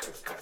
¡Gracias!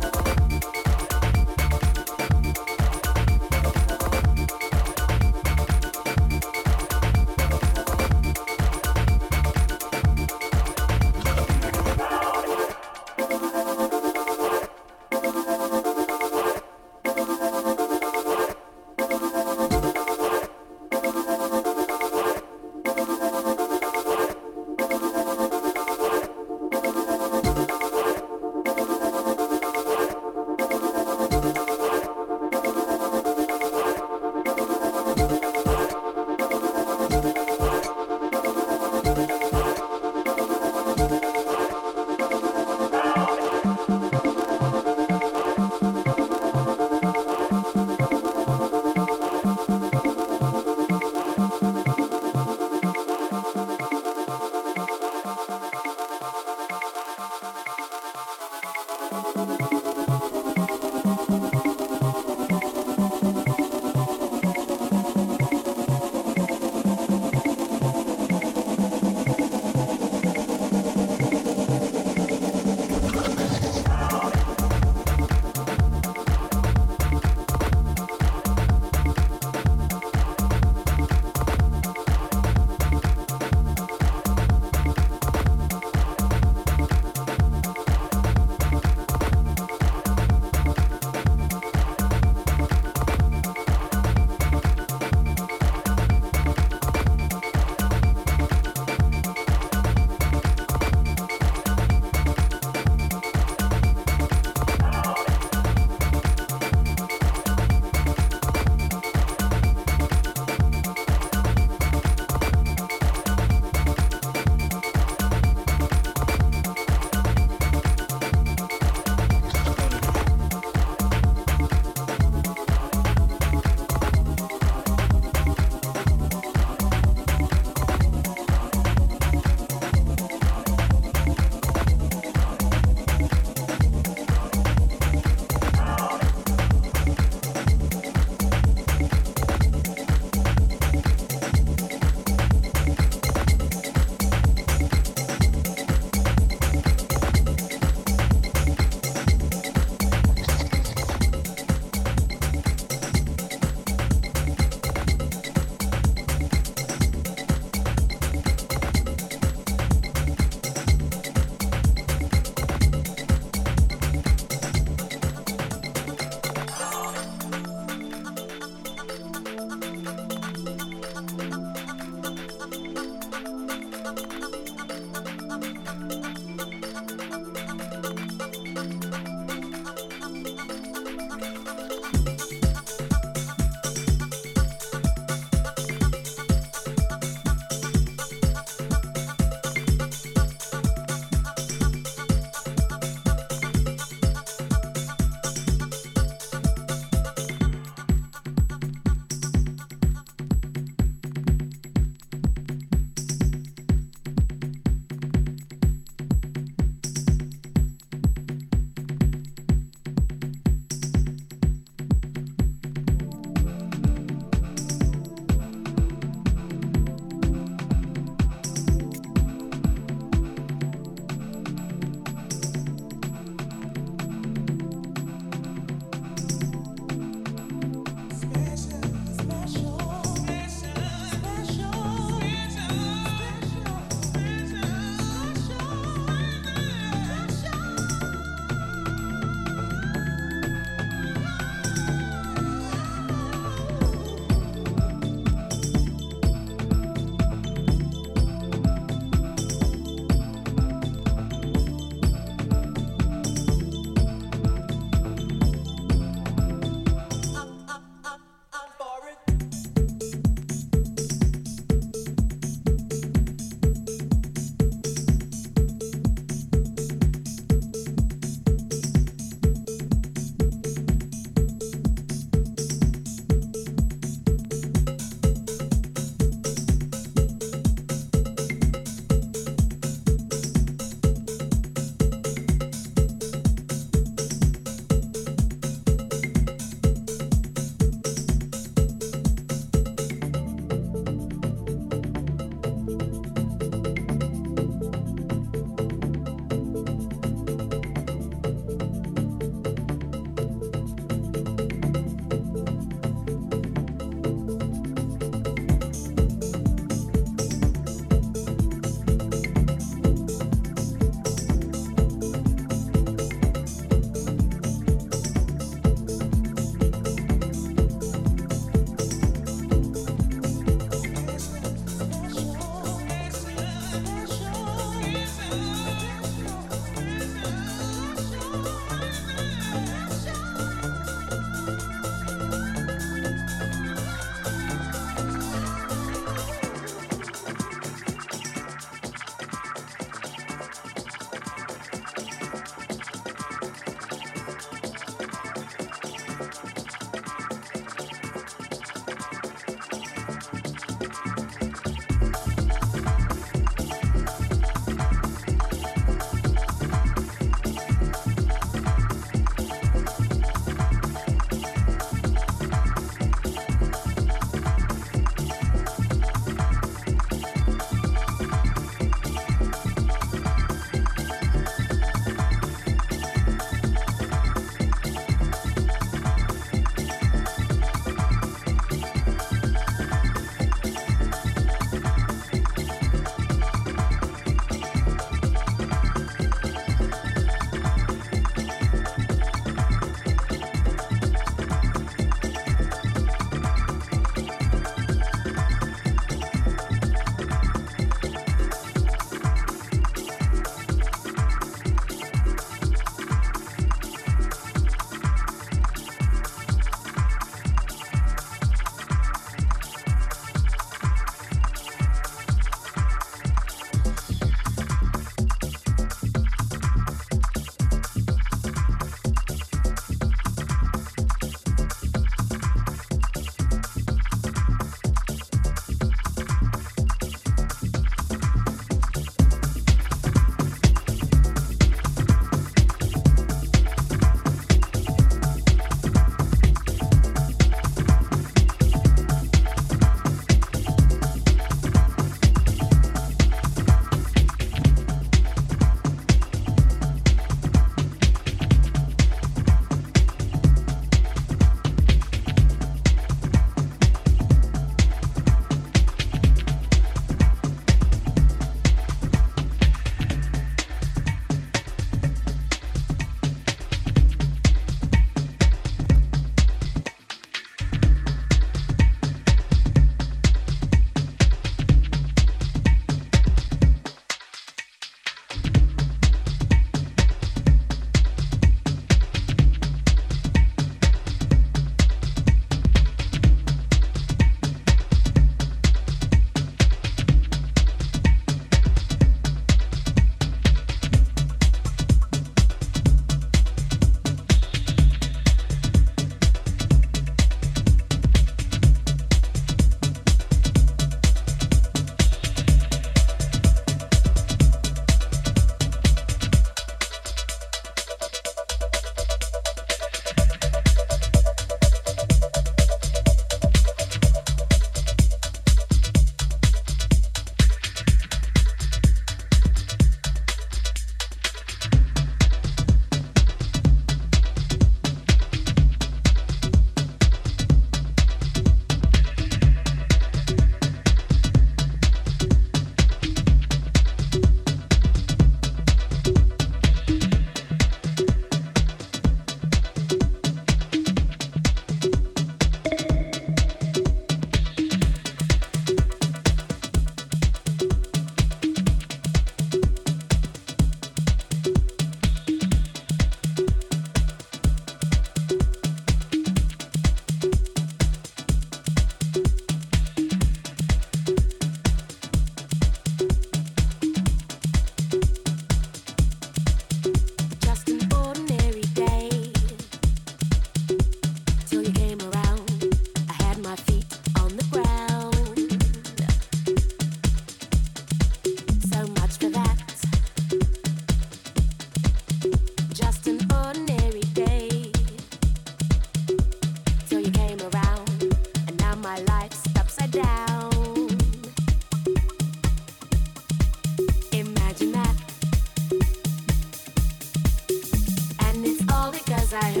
desire.